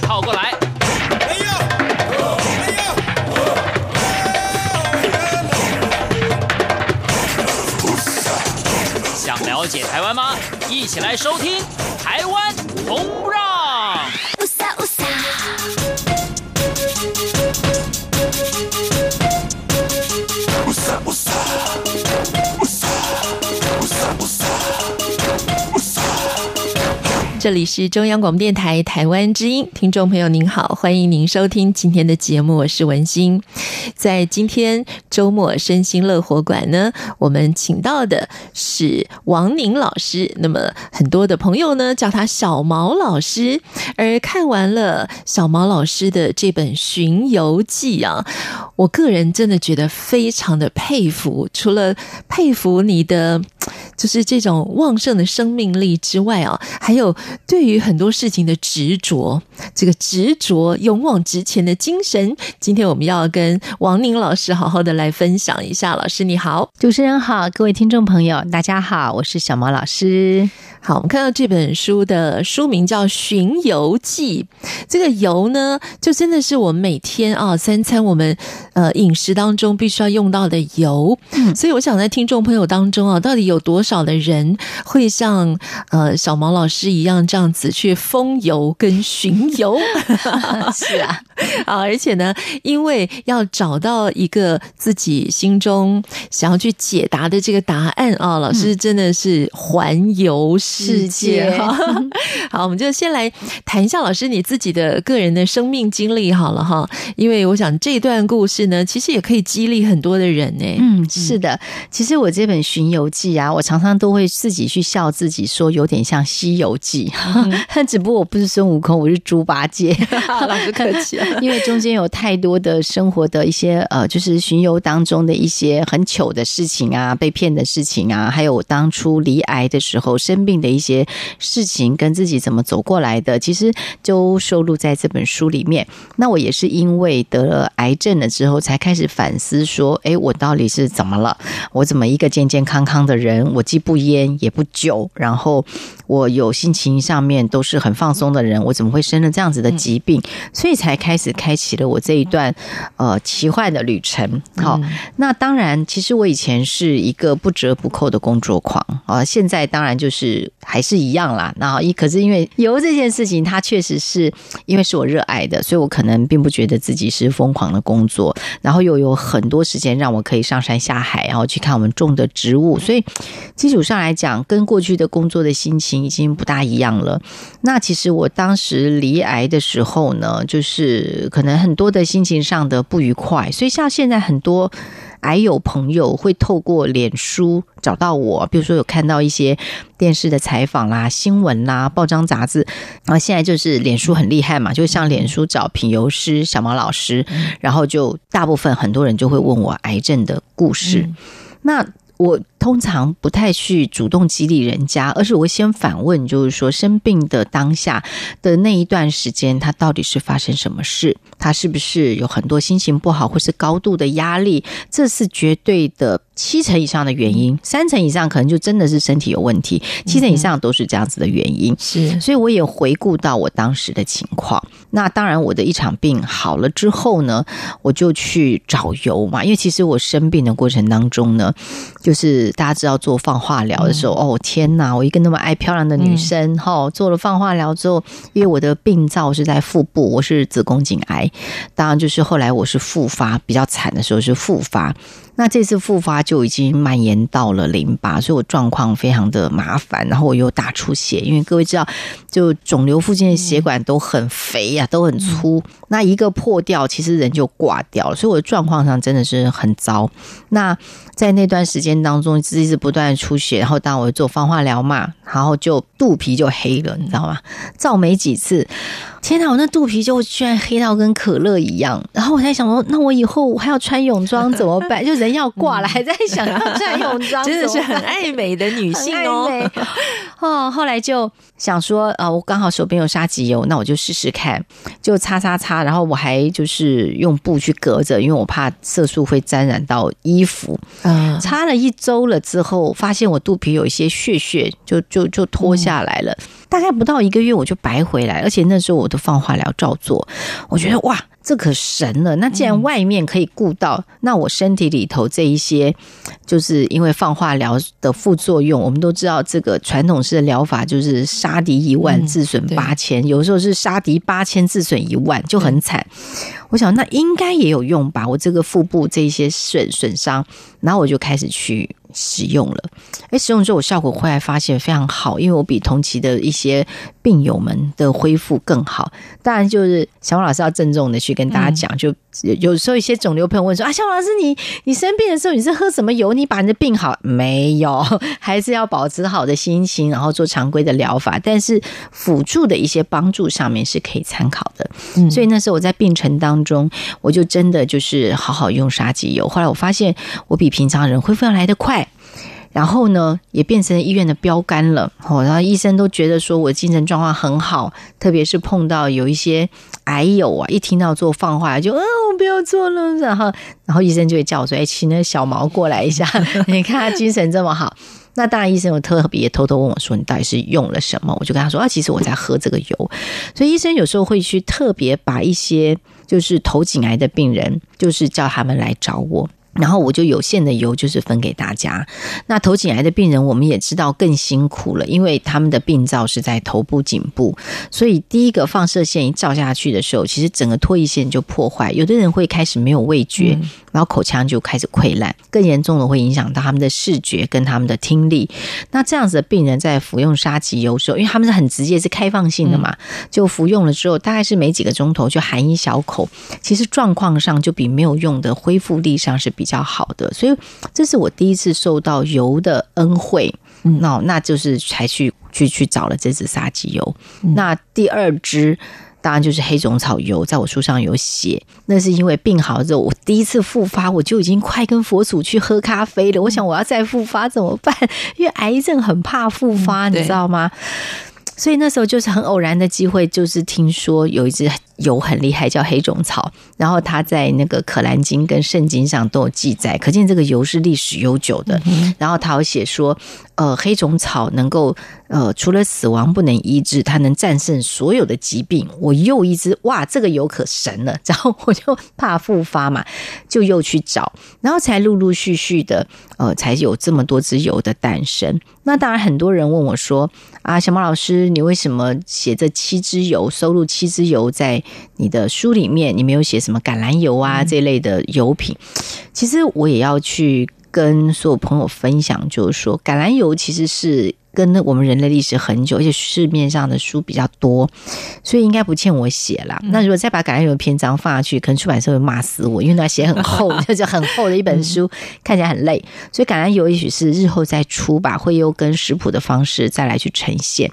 靠过来！想了解台湾吗？一起来收听《台湾红不让》。这里是中央广播电台台湾之音，听众朋友您好，欢迎您收听今天的节目，我是文心。在今天周末身心乐活馆呢，我们请到的是王宁老师。那么很多的朋友呢叫他小毛老师，而看完了小毛老师的这本《巡游记》啊，我个人真的觉得非常的佩服。除了佩服你的就是这种旺盛的生命力之外啊，还有。对于很多事情的执着，这个执着、勇往直前的精神，今天我们要跟王宁老师好好的来分享一下。老师你好，主持人好，各位听众朋友大家好，我是小毛老师。好，我们看到这本书的书名叫《巡游记》，这个“游”呢，就真的是我们每天啊三餐我们呃饮食当中必须要用到的“油”。嗯，所以我想在听众朋友当中啊，到底有多少的人会像呃小毛老师一样？这样子去风游跟巡游，是啊，啊，而且呢，因为要找到一个自己心中想要去解答的这个答案啊，老师真的是环游世界哈。好，我们就先来谈一下老师你自己的个人的生命经历好了哈，因为我想这段故事呢，其实也可以激励很多的人呢。嗯，是的，其实我这本巡游记啊，我常常常都会自己去笑自己，说有点像西游记。但 只不过我不是孙悟空，我是猪八戒。老师客气了，因为中间有太多的生活的一些呃，就是巡游当中的一些很糗的事情啊，被骗的事情啊，还有我当初离癌的时候生病的一些事情，跟自己怎么走过来的，其实都收录在这本书里面。那我也是因为得了癌症了之后，才开始反思说，哎，我到底是怎么了？我怎么一个健健康康的人，我既不烟也不酒，然后我有心情。上面都是很放松的人，我怎么会生了这样子的疾病？所以才开始开启了我这一段呃奇幻的旅程。好，那当然，其实我以前是一个不折不扣的工作狂啊，现在当然就是还是一样啦。那一可是因为游这件事情，它确实是因为是我热爱的，所以我可能并不觉得自己是疯狂的工作。然后又有很多时间让我可以上山下海，然后去看我们种的植物。所以基础上来讲，跟过去的工作的心情已经不大一样了。那其实我当时离癌的时候呢，就是可能很多的心情上的不愉快，所以像现在很多癌友朋友会透过脸书找到我，比如说有看到一些电视的采访啦、新闻啦、报章杂志，然后现在就是脸书很厉害嘛，就像脸书找品油师小毛老师，然后就大部分很多人就会问我癌症的故事，那我。通常不太去主动激励人家，而是我会先反问，就是说生病的当下的那一段时间，他到底是发生什么事？他是不是有很多心情不好，或是高度的压力？这是绝对的七成以上的原因，三成以上可能就真的是身体有问题，七成以上都是这样子的原因。是，所以我也回顾到我当时的情况。那当然，我的一场病好了之后呢，我就去找油嘛，因为其实我生病的过程当中呢，就是。大家知道做放化疗的时候，嗯、哦天哪！我一个那么爱漂亮的女生，哈、嗯，做了放化疗之后，因为我的病灶是在腹部，我是子宫颈癌，当然就是后来我是复发，比较惨的时候是复发。那这次复发就已经蔓延到了淋巴，所以我状况非常的麻烦，然后我又大出血，因为各位知道，就肿瘤附近的血管都很肥呀、啊，都很粗，那一个破掉，其实人就挂掉了，所以我的状况上真的是很糟。那在那段时间当中，一直不断出血，然后当我做放化疗嘛，然后就肚皮就黑了，你知道吗？照没几次。天哪，我那肚皮就居然黑到跟可乐一样，然后我在想说，那我以后我还要穿泳装怎么办？就人要挂了，还在想要穿泳装，真的是很爱美的女性哦。哦，后来就想说，呃，我刚好手边有沙棘油，那我就试试看，就擦擦擦，然后我还就是用布去隔着，因为我怕色素会沾染到衣服。嗯，擦了一周了之后，发现我肚皮有一些血血，就就就脱下来了。大概不到一个月我就白回来，而且那时候我都放化疗照做，我觉得哇。这可神了！那既然外面可以顾到，嗯、那我身体里头这一些，就是因为放化疗的副作用，我们都知道这个传统式的疗法就是杀敌一万自损八千，嗯、有时候是杀敌八千自损一万，就很惨。我想那应该也有用吧，我这个腹部这些损损伤，然后我就开始去。使用了，哎，使用之后我效果后来发现非常好，因为我比同期的一些病友们的恢复更好。当然，就是小王老师要郑重的去跟大家讲，就有时候一些肿瘤朋友问说啊，小王老师，你你生病的时候你是喝什么油？你把你的病好没有？还是要保持好的心情，然后做常规的疗法。但是辅助的一些帮助上面是可以参考的。嗯，所以那时候我在病程当中，我就真的就是好好用沙棘油。后来我发现我比平常人恢复要来得快。然后呢，也变成医院的标杆了。哦，然后医生都觉得说我精神状况很好，特别是碰到有一些癌友啊，一听到做放化就，嗯，我不要做了。然后，然后医生就会叫我说，哎，请那个小毛过来一下，你看他精神这么好。那当然，医生有特别偷偷问我说，你到底是用了什么？我就跟他说，啊，其实我在喝这个油。所以医生有时候会去特别把一些就是头颈癌的病人，就是叫他们来找我。然后我就有限的油就是分给大家。那头颈癌的病人，我们也知道更辛苦了，因为他们的病灶是在头部颈部，所以第一个放射线一照下去的时候，其实整个唾液腺就破坏，有的人会开始没有味觉，然后口腔就开始溃烂，更严重的会影响到他们的视觉跟他们的听力。那这样子的病人在服用沙棘油的时候，因为他们是很直接是开放性的嘛，就服用了之后，大概是没几个钟头就含一小口，其实状况上就比没有用的恢复力上是比比较好的，所以这是我第一次受到油的恩惠，那、嗯、那就是才去去去找了这支沙棘油。嗯、那第二支当然就是黑种草油，在我书上有写，那是因为病好之后，我第一次复发，我就已经快跟佛祖去喝咖啡了。我想我要再复发怎么办？因为癌症很怕复发，嗯、你知道吗？所以那时候就是很偶然的机会，就是听说有一支。油很厉害，叫黑种草，然后它在那个《可兰经》跟《圣经》上都有记载，可见这个油是历史悠久的。嗯、然后他有写说，呃，黑种草能够呃，除了死亡不能医治，它能战胜所有的疾病。我又一支，哇，这个油可神了！然后我就怕复发嘛，就又去找，然后才陆陆续续的，呃，才有这么多支油的诞生。那当然，很多人问我说，啊，小毛老师，你为什么写这七支油，收录七支油在？你的书里面，你没有写什么橄榄油啊这类的油品。其实我也要去跟所有朋友分享，就是说橄榄油其实是。跟我们人类历史很久，而且市面上的书比较多，所以应该不欠我写了。那如果再把橄榄油的篇章放下去，可能出版社会骂死我，因为那写很厚，就是很厚的一本书，看起来很累。所以橄榄油也许是日后再出吧，会用跟食谱的方式再来去呈现。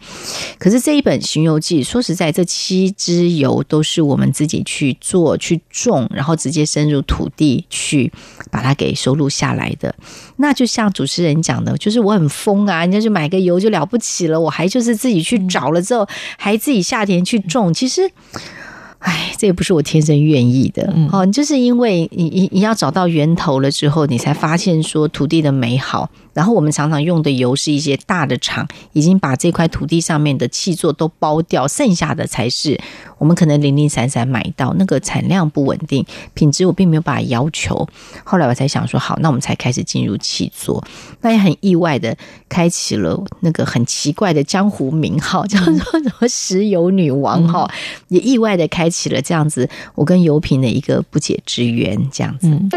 可是这一本《巡游记》，说实在，这七支油都是我们自己去做、去种，然后直接深入土地去把它给收录下来的。那就像主持人讲的，就是我很疯啊，人家就买个油就了不起了，我还就是自己去找了之后，还自己下田去种，其实。哎，这也不是我天生愿意的哦，就是因为你你你要找到源头了之后，你才发现说土地的美好。然后我们常常用的油是一些大的厂已经把这块土地上面的气座都包掉，剩下的才是我们可能零零散散买到，那个产量不稳定，品质我并没有把它要求。后来我才想说，好，那我们才开始进入气座，那也很意外的开启了那个很奇怪的江湖名号，叫做什么石油女王哈，也意外的开。启了这样子，我跟油品的一个不解之缘，这样子。嗯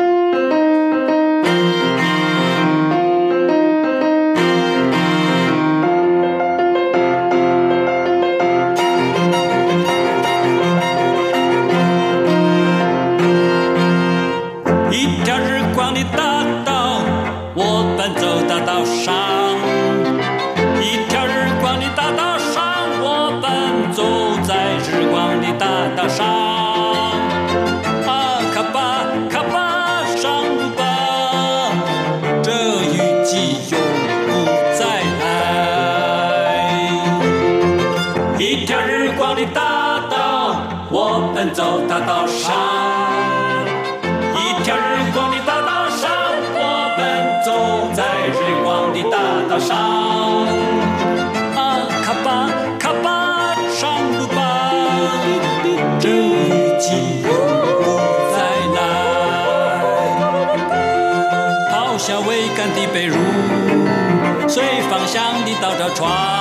的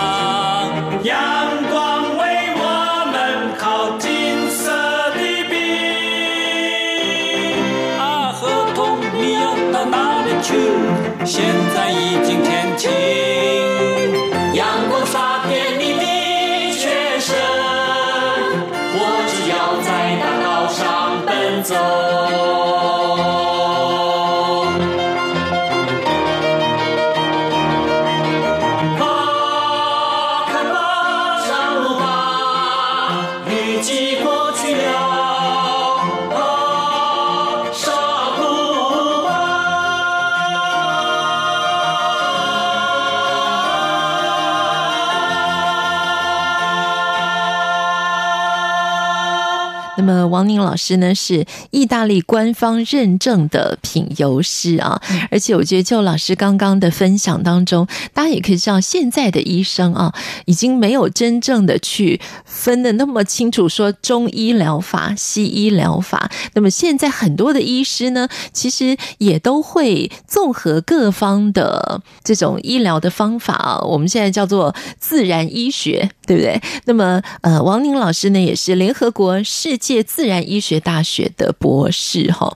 王宁老师呢，是意大利官方认证的品油师啊，而且我觉得就老师刚刚的分享当中，大家也可以知道，现在的医生啊，已经没有真正的去分的那么清楚，说中医疗法、西医疗法。那么现在很多的医师呢，其实也都会综合各方的这种医疗的方法啊，我们现在叫做自然医学，对不对？那么呃，王宁老师呢，也是联合国世界自然医学大学的博士哈，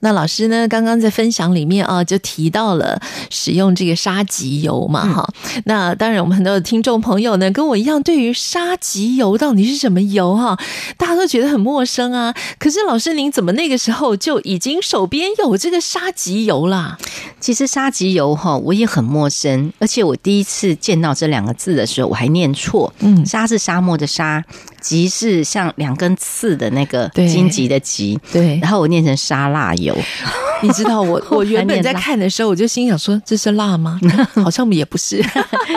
那老师呢，刚刚在分享里面啊，就提到了使用这个沙棘油嘛哈。那当然，我们很多的听众朋友呢，跟我一样，对于沙棘油到底是什么油哈，大家都觉得很陌生啊。可是老师，您怎么那个时候就已经手边有这个沙棘油啦？其实沙棘油哈，我也很陌生，而且我第一次见到这两个字的时候，我还念错。嗯，沙是沙漠的沙，棘是像两根刺的。的那个荆棘的棘，对，然后我念成沙拉油，你知道我 我原本在看的时候，我就心想说，这是辣吗？好像也不是，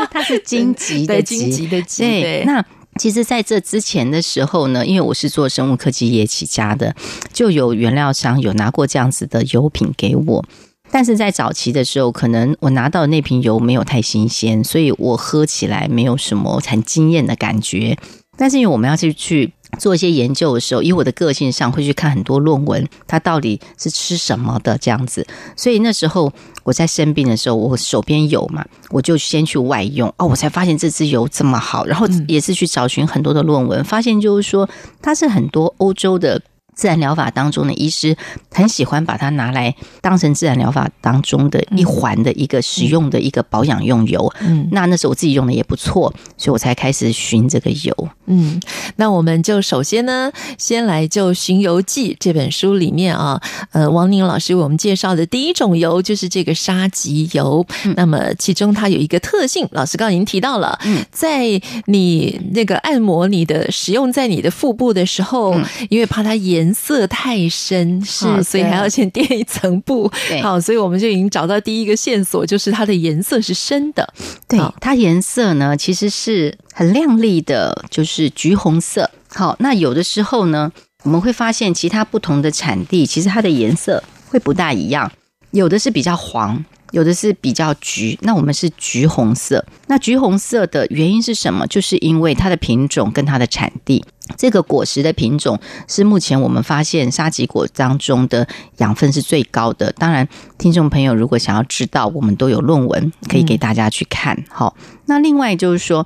它是荆棘的荆棘的棘。对，那其实在这之前的时候呢，因为我是做生物科技业起家的，就有原料商有拿过这样子的油品给我，但是在早期的时候，可能我拿到那瓶油没有太新鲜，所以我喝起来没有什么很惊艳的感觉。但是因为我们要去去。做一些研究的时候，以我的个性上会去看很多论文，它到底是吃什么的这样子。所以那时候我在生病的时候，我手边有嘛，我就先去外用哦，我才发现这支油这么好。然后也是去找寻很多的论文，发现就是说它是很多欧洲的。自然疗法当中的医师很喜欢把它拿来当成自然疗法当中的一环的一个使用的一个保养用油。嗯，那那时候我自己用的也不错，所以我才开始寻这个油。嗯，那我们就首先呢，先来就《寻油记》这本书里面啊，呃，王宁老师为我们介绍的第一种油就是这个沙棘油。嗯，那么其中它有一个特性，老师刚刚已经提到了，嗯，在你那个按摩你的使用在你的腹部的时候，因为怕它炎。颜色太深是，所以还要先垫一层布。好，所以我们就已经找到第一个线索，就是它的颜色是深的。对，它颜色呢其实是很亮丽的，就是橘红色。好，那有的时候呢，我们会发现其他不同的产地，其实它的颜色会不大一样，有的是比较黄。有的是比较橘，那我们是橘红色。那橘红色的原因是什么？就是因为它的品种跟它的产地。这个果实的品种是目前我们发现沙棘果当中的养分是最高的。当然，听众朋友如果想要知道，我们都有论文可以给大家去看。好，那另外就是说，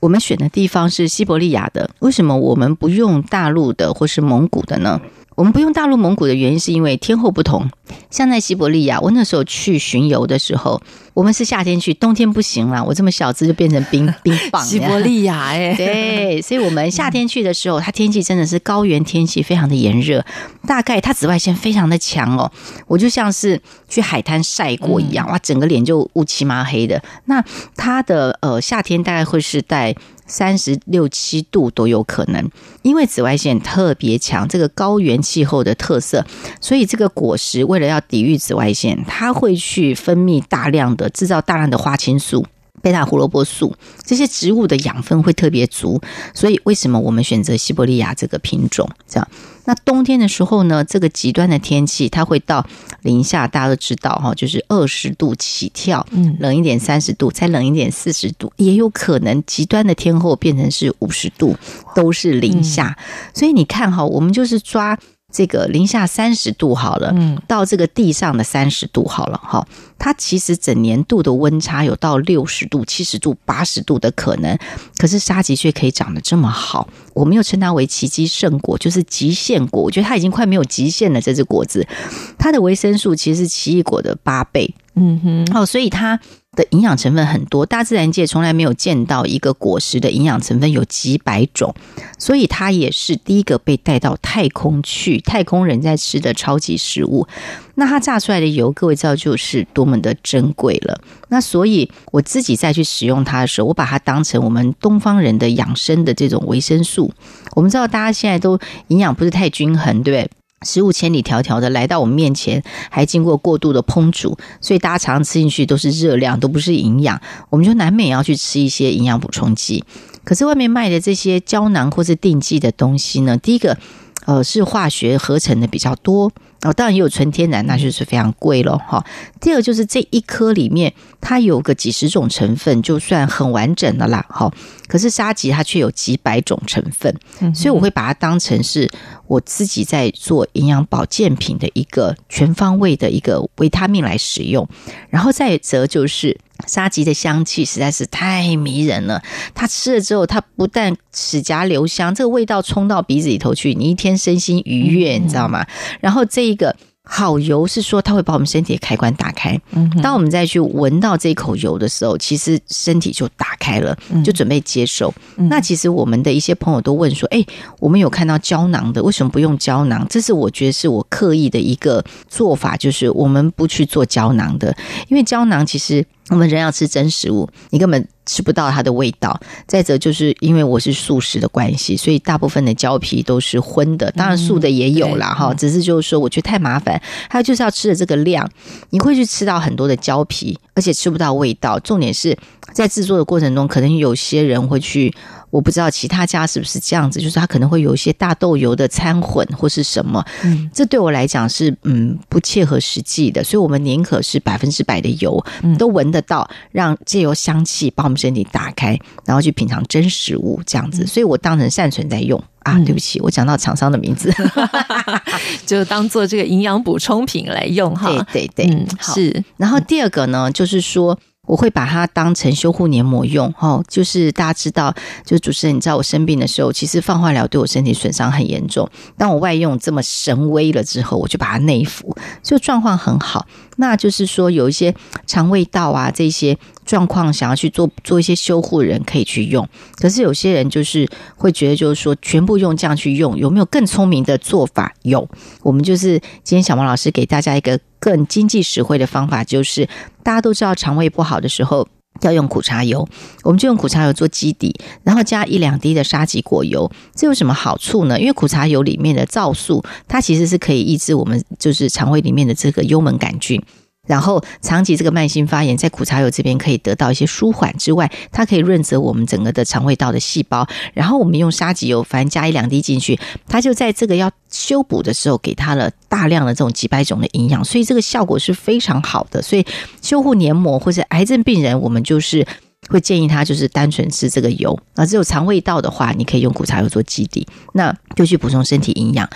我们选的地方是西伯利亚的，为什么我们不用大陆的或是蒙古的呢？我们不用大陆蒙古的原因是因为天候不同。像在西伯利亚，我那时候去巡游的时候，我们是夏天去，冬天不行了，我这么小只就变成冰 冰棒。西伯利亚哎，对，所以我们夏天去的时候，它天气真的是高原天气，非常的炎热，大概它紫外线非常的强哦，我就像是去海滩晒过一样，哇，整个脸就乌漆麻黑的。那它的呃夏天大概会是在。三十六七度都有可能，因为紫外线特别强，这个高原气候的特色，所以这个果实为了要抵御紫外线，它会去分泌大量的制造大量的花青素。贝塔胡萝卜素这些植物的养分会特别足，所以为什么我们选择西伯利亚这个品种？这样，那冬天的时候呢，这个极端的天气它会到零下，大家都知道哈，就是二十度起跳，嗯，冷一点三十度，再冷一点四十度，也有可能极端的天候变成是五十度，都是零下。所以你看哈，我们就是抓这个零下三十度好了，嗯，到这个地上的三十度好了，哈，它其实整年度的温差有到六十度、七十度、八十度的可能，可是沙棘却可以长得这么好，我们又称它为奇迹圣果，就是极限果。我觉得它已经快没有极限了，这只果子，它的维生素其实是奇异果的八倍，嗯哼，哦，所以它。的营养成分很多，大自然界从来没有见到一个果实的营养成分有几百种，所以它也是第一个被带到太空去，太空人在吃的超级食物。那它榨出来的油，各位知道就是多么的珍贵了。那所以我自己再去使用它的时候，我把它当成我们东方人的养生的这种维生素。我们知道大家现在都营养不是太均衡，对不对？食物千里迢迢的来到我们面前，还经过过度的烹煮，所以大家常常吃进去都是热量，都不是营养。我们就难免要去吃一些营养补充剂。可是外面卖的这些胶囊或是定剂的东西呢，第一个，呃，是化学合成的比较多。哦，当然也有纯天然，那就是非常贵了哈。第二个就是这一颗里面，它有个几十种成分，就算很完整的啦。哈，可是沙棘它却有几百种成分，所以我会把它当成是我自己在做营养保健品的一个全方位的一个维他命来使用。然后再则就是。沙棘的香气实在是太迷人了，它吃了之后，它不但齿颊留香，这个味道冲到鼻子里头去，你一天身心愉悦，你知道吗？然后这一个。好油是说它会把我们身体的开关打开。当我们再去闻到这口油的时候，其实身体就打开了，就准备接受。那其实我们的一些朋友都问说：“哎，我们有看到胶囊的，为什么不用胶囊？”这是我觉得是我刻意的一个做法，就是我们不去做胶囊的，因为胶囊其实我们人要吃真食物，你根本。吃不到它的味道。再者，就是因为我是素食的关系，所以大部分的胶皮都是荤的。当然，素的也有啦，哈、嗯。只是就是说，我觉得太麻烦。还有就是要吃的这个量，你会去吃到很多的胶皮，而且吃不到味道。重点是在制作的过程中，可能有些人会去。我不知道其他家是不是这样子，就是它可能会有一些大豆油的掺混或是什么，嗯，这对我来讲是嗯不切合实际的，所以我们宁可是百分之百的油，都闻得到，让借由香气把我们身体打开，然后去品尝真食物这样子，所以我当成善存在用。啊，对不起，我讲到厂商的名字，就当做这个营养补充品来用哈，对对对，嗯，是。然后第二个呢，就是说。我会把它当成修护黏膜用，哦，就是大家知道，就是主持人，你知道我生病的时候，其实放化疗对我身体损伤很严重。当我外用这么神威了之后，我就把它内服，就状况很好。那就是说，有一些肠胃道啊这些状况，想要去做做一些修护的人可以去用。可是有些人就是会觉得，就是说全部用这样去用，有没有更聪明的做法？有，我们就是今天小王老师给大家一个更经济实惠的方法，就是大家都知道肠胃不好的时候要用苦茶油，我们就用苦茶油做基底，然后加一两滴的沙棘果油。这有什么好处呢？因为苦茶油里面的皂素，它其实是可以抑制我们就是肠胃里面的这个幽门杆菌。然后长期这个慢性发炎，在苦茶油这边可以得到一些舒缓之外，它可以润泽我们整个的肠胃道的细胞。然后我们用沙棘油，反正加一两滴进去，它就在这个要修补的时候，给它了大量的这种几百种的营养，所以这个效果是非常好的。所以修护黏膜或者癌症病人，我们就是会建议他就是单纯吃这个油。那只有肠胃道的话，你可以用苦茶油做基底，那就去补充身体营养。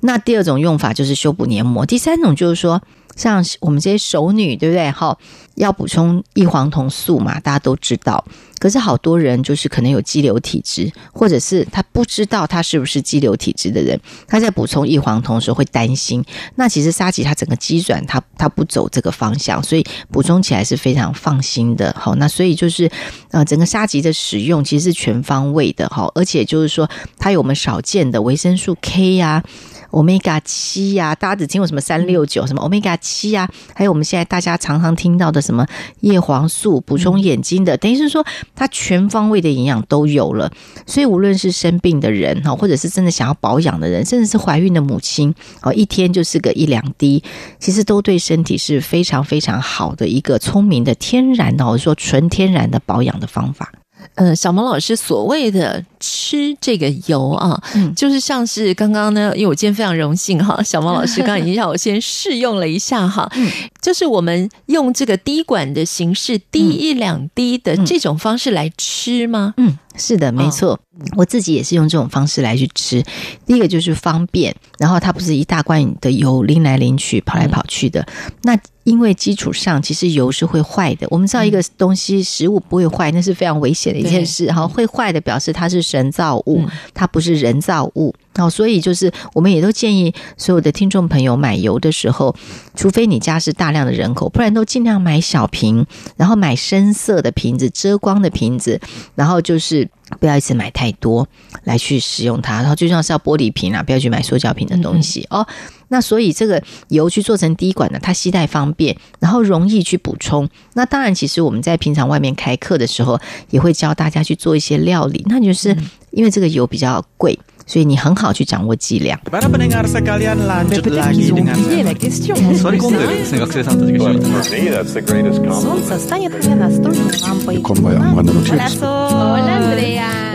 那第二种用法就是修补黏膜，第三种就是说。像我们这些熟女，对不对？哈，要补充异黄酮素嘛，大家都知道。可是好多人就是可能有肌瘤体质，或者是他不知道他是不是肌瘤体质的人，他在补充异黄酮的时候会担心。那其实沙棘它整个机转，它它不走这个方向，所以补充起来是非常放心的。好，那所以就是呃，整个沙棘的使用其实是全方位的哈，而且就是说它有我们少见的维生素 K 呀。Omega 七呀，大家只听过什么三六九，什么 Omega 七呀，还有我们现在大家常常听到的什么叶黄素，补充眼睛的，等于是说它全方位的营养都有了。所以无论是生病的人哈，或者是真的想要保养的人，甚至是怀孕的母亲，哦，一天就是个一两滴，其实都对身体是非常非常好的一个聪明的天然的，我说纯天然的保养的方法。呃，小毛老师所谓的吃这个油啊，嗯，就是像是刚刚呢，因为我今天非常荣幸哈，小毛老师刚刚已经让我先试用了一下哈，嗯，就是我们用这个滴管的形式滴一两滴的这种方式来吃吗？嗯，是的，没错，哦，我自己也是用这种方式来去吃。第一个就是方便，然后它不是一大罐的油拎来拎去、跑来跑去的，嗯，那。因为基础上，其实油是会坏的。我们知道一个东西食物不会坏，那是非常危险的一件事。哈，会坏的表示它是神造物，它不是人造物。好，所以就是我们也都建议所有的听众朋友买油的时候，除非你家是大量的人口，不然都尽量买小瓶，然后买深色的瓶子、遮光的瓶子，然后就是不要一次买太多来去使用它。然后最重要是要玻璃瓶啊，不要去买塑胶瓶的东西哦。那所以这个油去做成滴管呢，它携带方便，然后容易去补充。那当然，其实我们在平常外面开课的时候，也会教大家去做一些料理。那就是因为这个油比较贵，所以你很好去掌握剂量。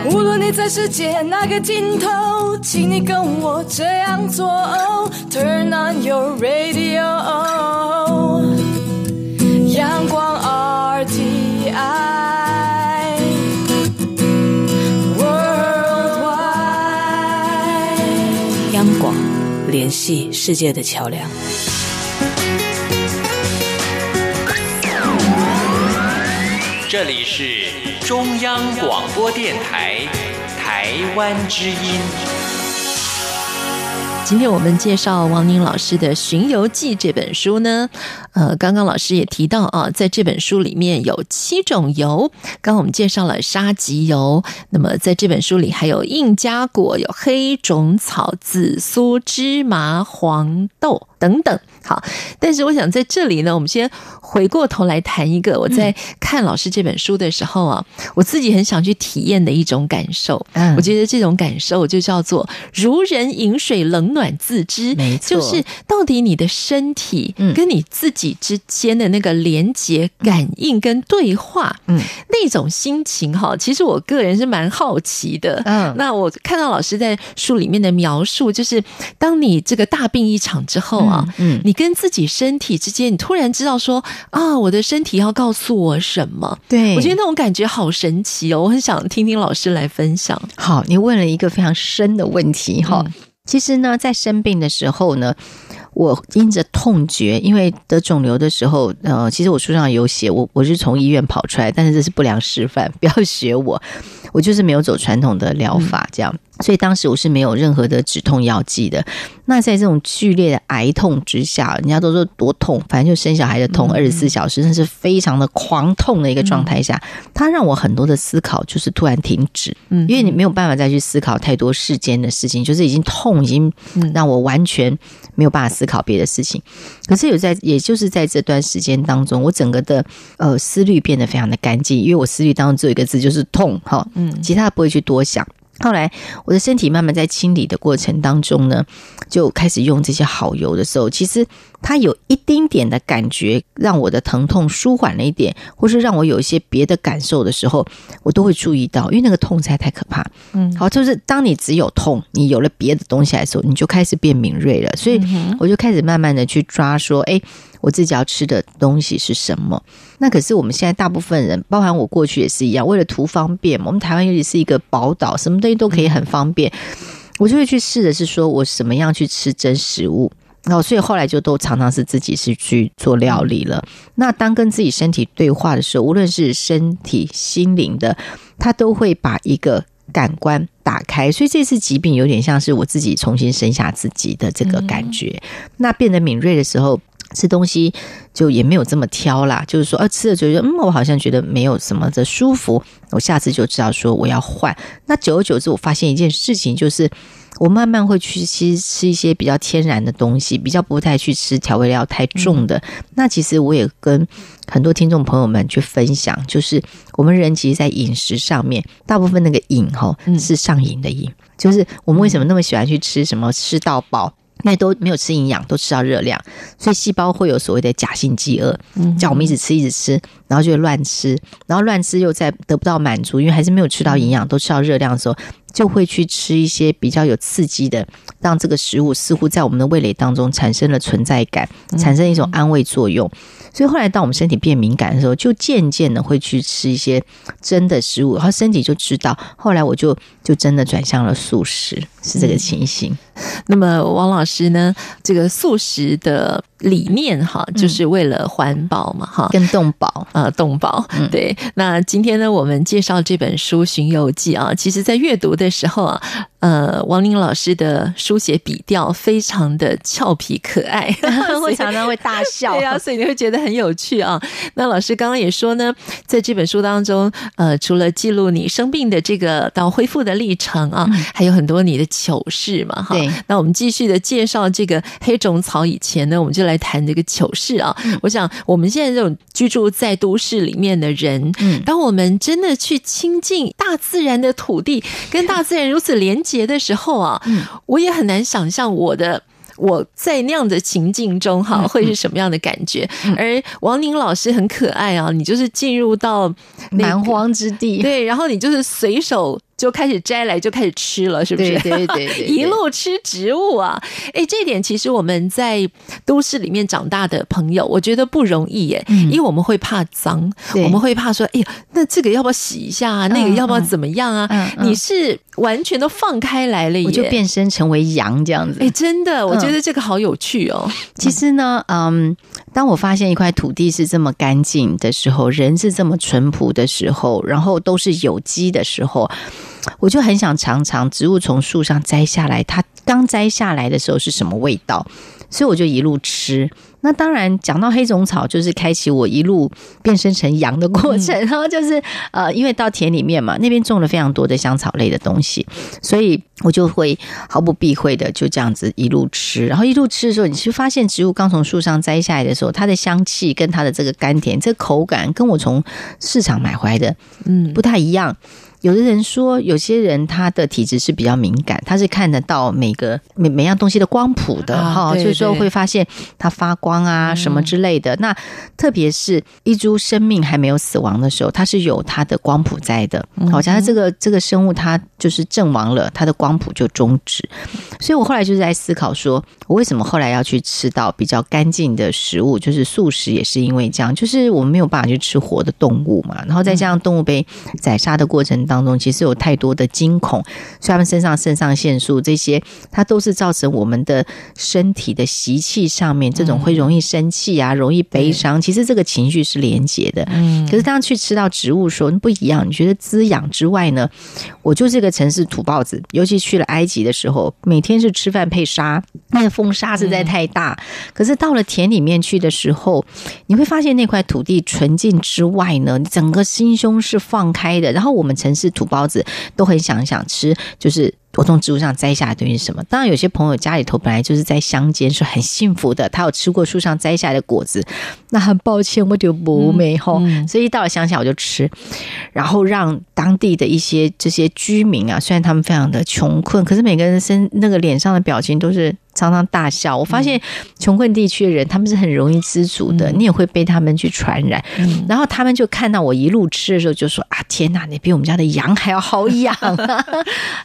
无论你在世界哪个尽头，请你跟我这样做。Turn on your radio，阳光 RTI，Worldwide，央广联系世界的桥梁。这里是。中央广播电台台湾之音。今天我们介绍王宁老师的《巡游记》这本书呢，呃，刚刚老师也提到啊，在这本书里面有七种油，刚刚我们介绍了沙棘油，那么在这本书里还有印加果、有黑种草、紫苏、芝麻、黄豆等等。好，但是我想在这里呢，我们先回过头来谈一个我在看老师这本书的时候啊，我自己很想去体验的一种感受。嗯，我觉得这种感受就叫做如人饮水，冷暖自知。没错，就是到底你的身体跟你自己之间的那个连接、感应跟对话，嗯，那种心情哈，其实我个人是蛮好奇的。嗯，那我看到老师在书里面的描述，就是当你这个大病一场之后啊，嗯。你跟自己身体之间，你突然知道说啊，我的身体要告诉我什么？对，我觉得那种感觉好神奇哦！我很想听听老师来分享。好，你问了一个非常深的问题哈。嗯、其实呢，在生病的时候呢，我因着痛觉，因为得肿瘤的时候，呃，其实我书上有写，我我是从医院跑出来，但是这是不良示范，不要学我。我就是没有走传统的疗法，这样。嗯所以当时我是没有任何的止痛药剂的。那在这种剧烈的癌痛之下，人家都说多痛，反正就生小孩的痛，二十四小时，那是非常的狂痛的一个状态下，它让我很多的思考就是突然停止。嗯，因为你没有办法再去思考太多世间的事情，就是已经痛，已经让我完全没有办法思考别的事情。可是有在，也就是在这段时间当中，我整个的呃思虑变得非常的干净，因为我思虑当中只有一个字，就是痛。哈，嗯，其他的不会去多想。后来，我的身体慢慢在清理的过程当中呢，就开始用这些好油的时候，其实它有一丁点的感觉，让我的疼痛舒缓了一点，或是让我有一些别的感受的时候，我都会注意到，因为那个痛实在太可怕。嗯，好，就是当你只有痛，你有了别的东西来的时候，你就开始变敏锐了。所以我就开始慢慢的去抓说，哎。我自己要吃的东西是什么？那可是我们现在大部分人，包含我过去也是一样，为了图方便，我们台湾尤其是一个宝岛，什么东西都可以很方便，我就会去试的是说我怎么样去吃真食物。然后，所以后来就都常常是自己是去做料理了。那当跟自己身体对话的时候，无论是身体、心灵的，他都会把一个感官打开。所以这次疾病有点像是我自己重新生下自己的这个感觉。那变得敏锐的时候。吃东西就也没有这么挑啦，就是说，啊，吃了就觉得，嗯，我好像觉得没有什么的舒服，我下次就知道说我要换。那久而久之，我发现一件事情，就是我慢慢会去其实吃一些比较天然的东西，比较不太去吃调味料太重的。嗯、那其实我也跟很多听众朋友们去分享，就是我们人其实，在饮食上面，大部分那个瘾哈是上瘾的瘾，就是我们为什么那么喜欢去吃什么吃到饱。因为都没有吃营养，都吃到热量，所以细胞会有所谓的假性饥饿，叫我们一直吃一直吃，然后就乱吃，然后乱吃又在得不到满足，因为还是没有吃到营养，都吃到热量的时候，就会去吃一些比较有刺激的，让这个食物似乎在我们的味蕾当中产生了存在感，产生一种安慰作用。所以后来，当我们身体变敏感的时候，就渐渐的会去吃一些真的食物，然后身体就知道。后来我就就真的转向了素食，是这个情形。嗯、那么王老师呢？这个素食的理念哈，就是为了环保嘛哈，跟动保啊，动保。对。那今天呢，我们介绍这本书《寻游记》啊，其实在阅读的时候啊。呃，王林老师的书写笔调非常的俏皮可爱，会常常会大笑，对啊，所以你会觉得很有趣啊。那老师刚刚也说呢，在这本书当中，呃，除了记录你生病的这个到恢复的历程啊，嗯、还有很多你的糗事嘛，哈。那我们继续的介绍这个黑种草以前呢，我们就来谈这个糗事啊。嗯、我想我们现在这种居住在都市里面的人，嗯，当我们真的去亲近大自然的土地，跟大自然如此连接。节的时候啊，我也很难想象我的我在那样的情境中哈会是什么样的感觉。而王宁老师很可爱啊，你就是进入到蛮荒之地，对，然后你就是随手。就开始摘来就开始吃了，是不是？对对 对，一路吃植物啊！哎，这点其实我们在都市里面长大的朋友，我觉得不容易耶，嗯、因为我们会怕脏，我们会怕说，哎呀，那这个要不要洗一下啊？嗯、那个要不要怎么样啊？嗯嗯、你是完全都放开来了耶，我就变身成为羊这样子。哎，真的，我觉得这个好有趣哦。嗯、其实呢，嗯，当我发现一块土地是这么干净的时候，人是这么淳朴的时候，然后都是有机的时候。我就很想尝尝植物从树上摘下来，它刚摘下来的时候是什么味道，所以我就一路吃。那当然，讲到黑种草，就是开启我一路变身成羊的过程。然后就是呃，因为到田里面嘛，那边种了非常多的香草类的东西，所以我就会毫不避讳的就这样子一路吃。然后一路吃的时候，你就发现植物刚从树上摘下来的时候，它的香气跟它的这个甘甜，这个口感跟我从市场买回来的嗯不太一样。有的人说，有些人他的体质是比较敏感，他是看得到每个每每样东西的光谱的哈，所以说会发现它发光啊什么之类的。嗯、那特别是一株生命还没有死亡的时候，它是有它的光谱在的。好，假设这个这个生物它就是阵亡了，它的光谱就终止。所以我后来就是在思考说，说我为什么后来要去吃到比较干净的食物，就是素食，也是因为这样，就是我们没有办法去吃活的动物嘛。然后再加上动物被宰杀的过程当中，其实有太多的惊恐，所以他们身上肾上腺素这些，它都是造成我们的身体的习气上面这种会容易生气啊，容易悲伤。其实这个情绪是连结的。嗯，可是当去吃到植物的时候不一样，你觉得滋养之外呢？我就是一个城市土包子，尤其去了埃及的时候，每天是吃饭配沙，那个风沙实在太大。可是到了田里面去的时候，你会发现那块土地纯净之外呢，整个心胸是放开的。然后我们城市。土包子都很想想吃，就是我从植物上摘下来的东西是什么？当然，有些朋友家里头本来就是在乡间，是很幸福的，他有吃过树上摘下来的果子。那很抱歉，我就不美吼，嗯嗯、所以一到了乡下我就吃，然后让当地的一些这些居民啊，虽然他们非常的穷困，可是每个人身那个脸上的表情都是。常常大笑，我发现穷困地区的人他们是很容易知足的，你也会被他们去传染。然后他们就看到我一路吃的时候，就说：“啊，天哪，你比我们家的羊还要好养啊！”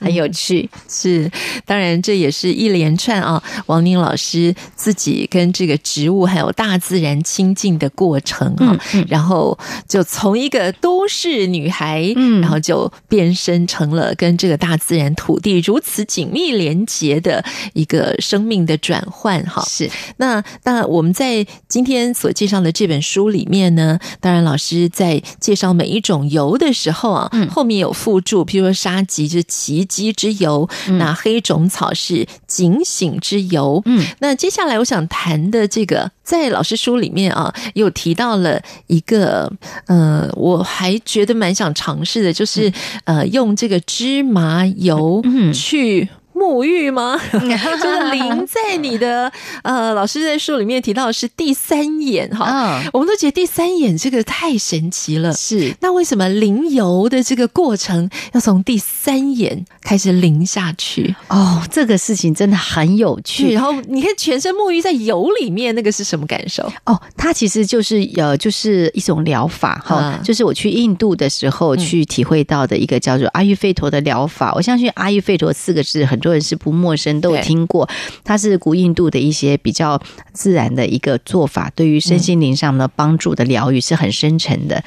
很有趣，是当然这也是一连串啊，王宁老师自己跟这个植物还有大自然亲近的过程啊。然后就从一个都市女孩，嗯，然后就变身成了跟这个大自然土地如此紧密连结的一个生。命的转换，哈，是那当然，我们在今天所介绍的这本书里面呢，当然老师在介绍每一种油的时候啊，嗯，后面有附注，譬如说沙棘就是奇迹之油，嗯，那黑种草是警醒之油，嗯，那接下来我想谈的这个，在老师书里面啊，有提到了一个，呃，我还觉得蛮想尝试的，就是呃，用这个芝麻油去。沐浴吗？就是淋在你的呃，老师在书里面提到的是第三眼哈，我们都觉得第三眼这个太神奇了。是，那为什么淋油的这个过程要从第三眼开始淋下去？哦，这个事情真的很有趣。然后你看全身沐浴在油里面，那个是什么感受？哦，它其实就是呃，就是一种疗法哈，就是我去印度的时候去体会到的一个叫做阿育吠陀的疗法。我相信阿育吠陀四个字很多人是不陌生，都有听过。它是古印度的一些比较自然的一个做法，对于身心灵上的帮助的疗愈是很深沉的。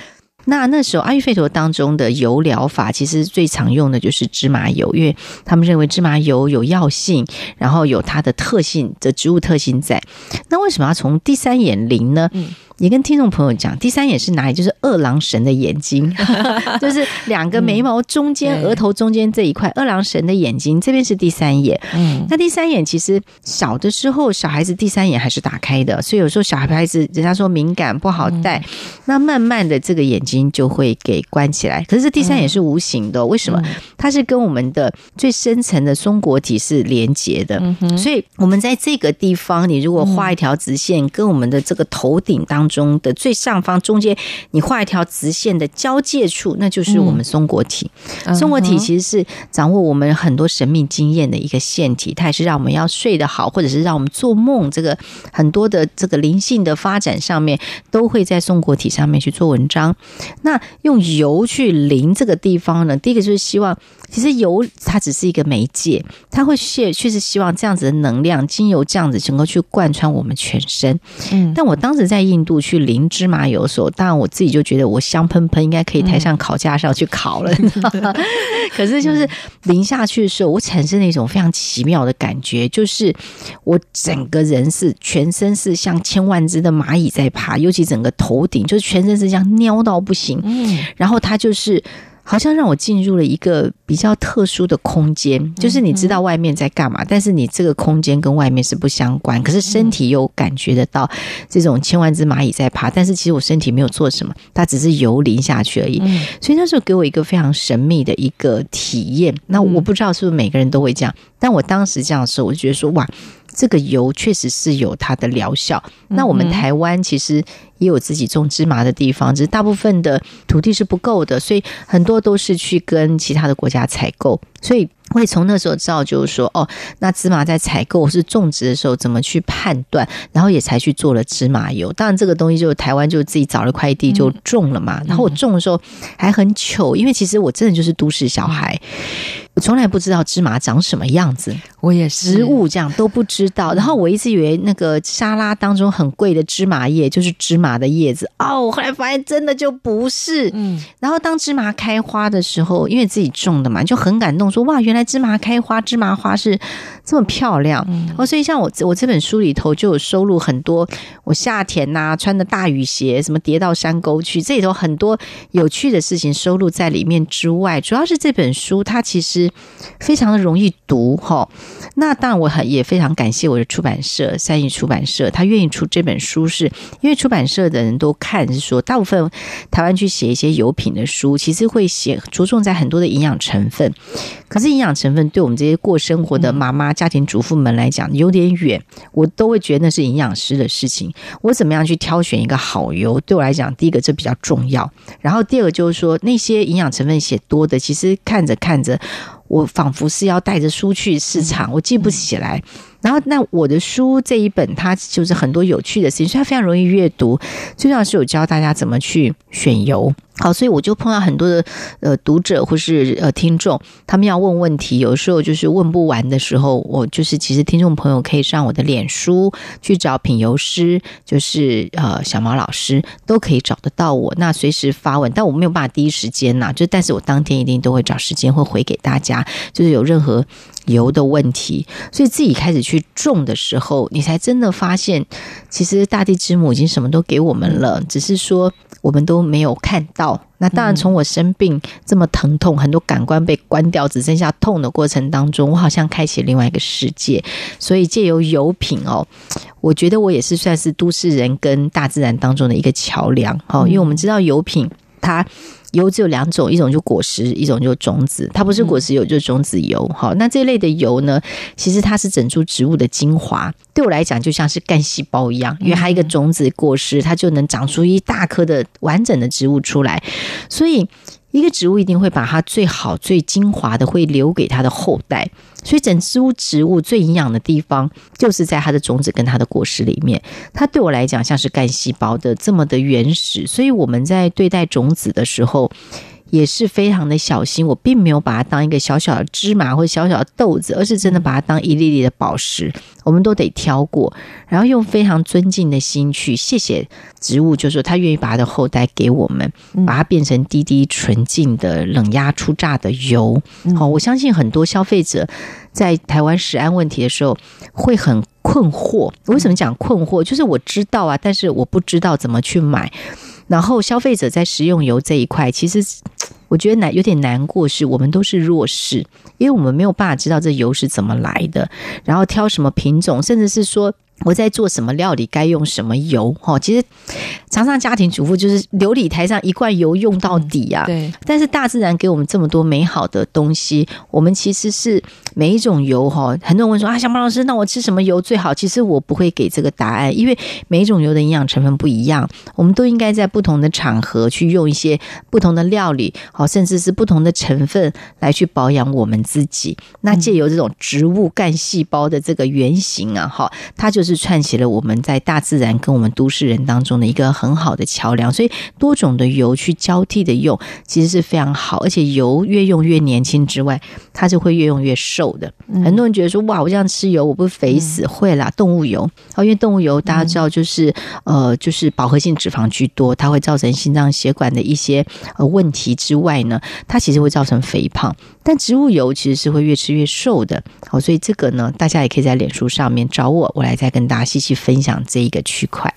那那时候阿育吠陀当中的油疗法，其实最常用的就是芝麻油，因为他们认为芝麻油有药性，然后有它的特性的植物特性在。那为什么要从第三眼灵呢？嗯也跟听众朋友讲，第三眼是哪里？就是二郎神的眼睛，就是两个眉毛中间、额头中间这一块，二郎神的眼睛这边是第三眼。嗯，那第三眼其实小的时候，小孩子第三眼还是打开的，所以有时候小孩子人家说敏感不好带，那慢慢的这个眼睛就会给关起来。可是这第三眼是无形的，为什么？它是跟我们的最深层的松果体是连接的，所以我们在这个地方，你如果画一条直线，跟我们的这个头顶当。中的最上方中间，你画一条直线的交界处，那就是我们松果体。松果体其实是掌握我们很多神秘经验的一个腺体，它也是让我们要睡得好，或者是让我们做梦，这个很多的这个灵性的发展上面，都会在松果体上面去做文章。那用油去淋这个地方呢，第一个就是希望。其实油它只是一个媒介，它会确确实希望这样子的能量精油这样子能够去贯穿我们全身。嗯，但我当时在印度去淋芝麻油的时候，当然我自己就觉得我香喷喷，应该可以抬上烤架上去烤了。嗯、可是就是淋下去的时候，我产生了一种非常奇妙的感觉，就是我整个人是全身是像千万只的蚂蚁在爬，尤其整个头顶就是全身是这样尿到不行。嗯，然后它就是。好像让我进入了一个比较特殊的空间，就是你知道外面在干嘛，但是你这个空间跟外面是不相关，可是身体又感觉得到这种千万只蚂蚁在爬，但是其实我身体没有做什么，它只是游离下去而已。所以那时候给我一个非常神秘的一个体验。那我不知道是不是每个人都会这样，但我当时这样的时候，我就觉得说哇。这个油确实是有它的疗效。那我们台湾其实也有自己种芝麻的地方，只是大部分的土地是不够的，所以很多都是去跟其他的国家采购。所以会从那时候知道，就是说，哦，那芝麻在采购或是种植的时候怎么去判断，然后也才去做了芝麻油。当然，这个东西就台湾就自己找了块地就种了嘛。然后我种的时候还很糗，因为其实我真的就是都市小孩。我从来不知道芝麻长什么样子，我也是植物这样都不知道。然后我一直以为那个沙拉当中很贵的芝麻叶就是芝麻的叶子哦，我后来发现真的就不是。嗯，然后当芝麻开花的时候，因为自己种的嘛，就很感动说，说哇，原来芝麻开花，芝麻花是这么漂亮。哦，所以像我我这本书里头就有收录很多我夏天呐、啊、穿的大雨鞋，什么跌到山沟去，这里头很多有趣的事情收录在里面之外，主要是这本书它其实。非常的容易读哈，那当然我很也非常感谢我的出版社三义出版社，他愿意出这本书，是因为出版社的人都看是说，大部分台湾去写一些油品的书，其实会写着重在很多的营养成分，可是营养成分对我们这些过生活的妈妈、家庭主妇们来讲有点远，我都会觉得那是营养师的事情。我怎么样去挑选一个好油，对我来讲，第一个这比较重要，然后第二个就是说那些营养成分写多的，其实看着看着。我仿佛是要带着书去市场，我记不起来。然后，那我的书这一本，它就是很多有趣的事情，所以它非常容易阅读。最重要是有教大家怎么去选油。好，所以我就碰到很多的呃读者或是呃听众，他们要问问题，有时候就是问不完的时候，我就是其实听众朋友可以上我的脸书去找品油师，就是呃小毛老师都可以找得到我。那随时发问，但我没有办法第一时间呐，就但是我当天一定都会找时间会回给大家，就是有任何油的问题。所以自己开始去种的时候，你才真的发现，其实大地之母已经什么都给我们了，只是说。我们都没有看到。那当然，从我生病这么疼痛，很多感官被关掉，只剩下痛的过程当中，我好像开启另外一个世界。所以借由油品哦，我觉得我也是算是都市人跟大自然当中的一个桥梁哦。因为我们知道油品它油只有两种，一种就果实，一种就种子。它不是果实油，就是种子油。好，那这一类的油呢，其实它是整株植物的精华。对我来讲，就像是干细胞一样，因为它一个种子果实，它就能长出一大颗的完整的植物出来。所以。一个植物一定会把它最好、最精华的会留给它的后代，所以整株植物最营养的地方就是在它的种子跟它的果实里面。它对我来讲像是干细胞的这么的原始，所以我们在对待种子的时候。也是非常的小心，我并没有把它当一个小小的芝麻或小小的豆子，而是真的把它当一粒粒的宝石。我们都得挑过，然后用非常尊敬的心去谢谢植物，就是说它愿意把它的后代给我们，把它变成滴滴纯净的冷压出榨的油。好，我相信很多消费者在台湾食安问题的时候会很困惑。为什么讲困惑？就是我知道啊，但是我不知道怎么去买。然后消费者在食用油这一块，其实 我觉得难有点难过，是我们都是弱势，因为我们没有办法知道这油是怎么来的，然后挑什么品种，甚至是说。我在做什么料理，该用什么油？哈，其实常常家庭主妇就是琉璃台上一罐油用到底啊。对。但是大自然给我们这么多美好的东西，我们其实是每一种油哈。很多人问说啊，小马老师，那我吃什么油最好？其实我不会给这个答案，因为每一种油的营养成分不一样，我们都应该在不同的场合去用一些不同的料理，好，甚至是不同的成分来去保养我们自己。那借由这种植物干细胞的这个原型啊，哈，它就是。是串起了我们在大自然跟我们都市人当中的一个很好的桥梁，所以多种的油去交替的用，其实是非常好。而且油越用越年轻之外，它就会越用越瘦的。很多人觉得说，哇，我这样吃油，我不肥死？会啦，动物油哦，因为动物油大家知道就是呃，就是饱和性脂肪居多，它会造成心脏血管的一些呃问题之外呢，它其实会造成肥胖。但植物油其实是会越吃越瘦的。好，所以这个呢，大家也可以在脸书上面找我，我来再跟。跟大家细细分享这一个区块。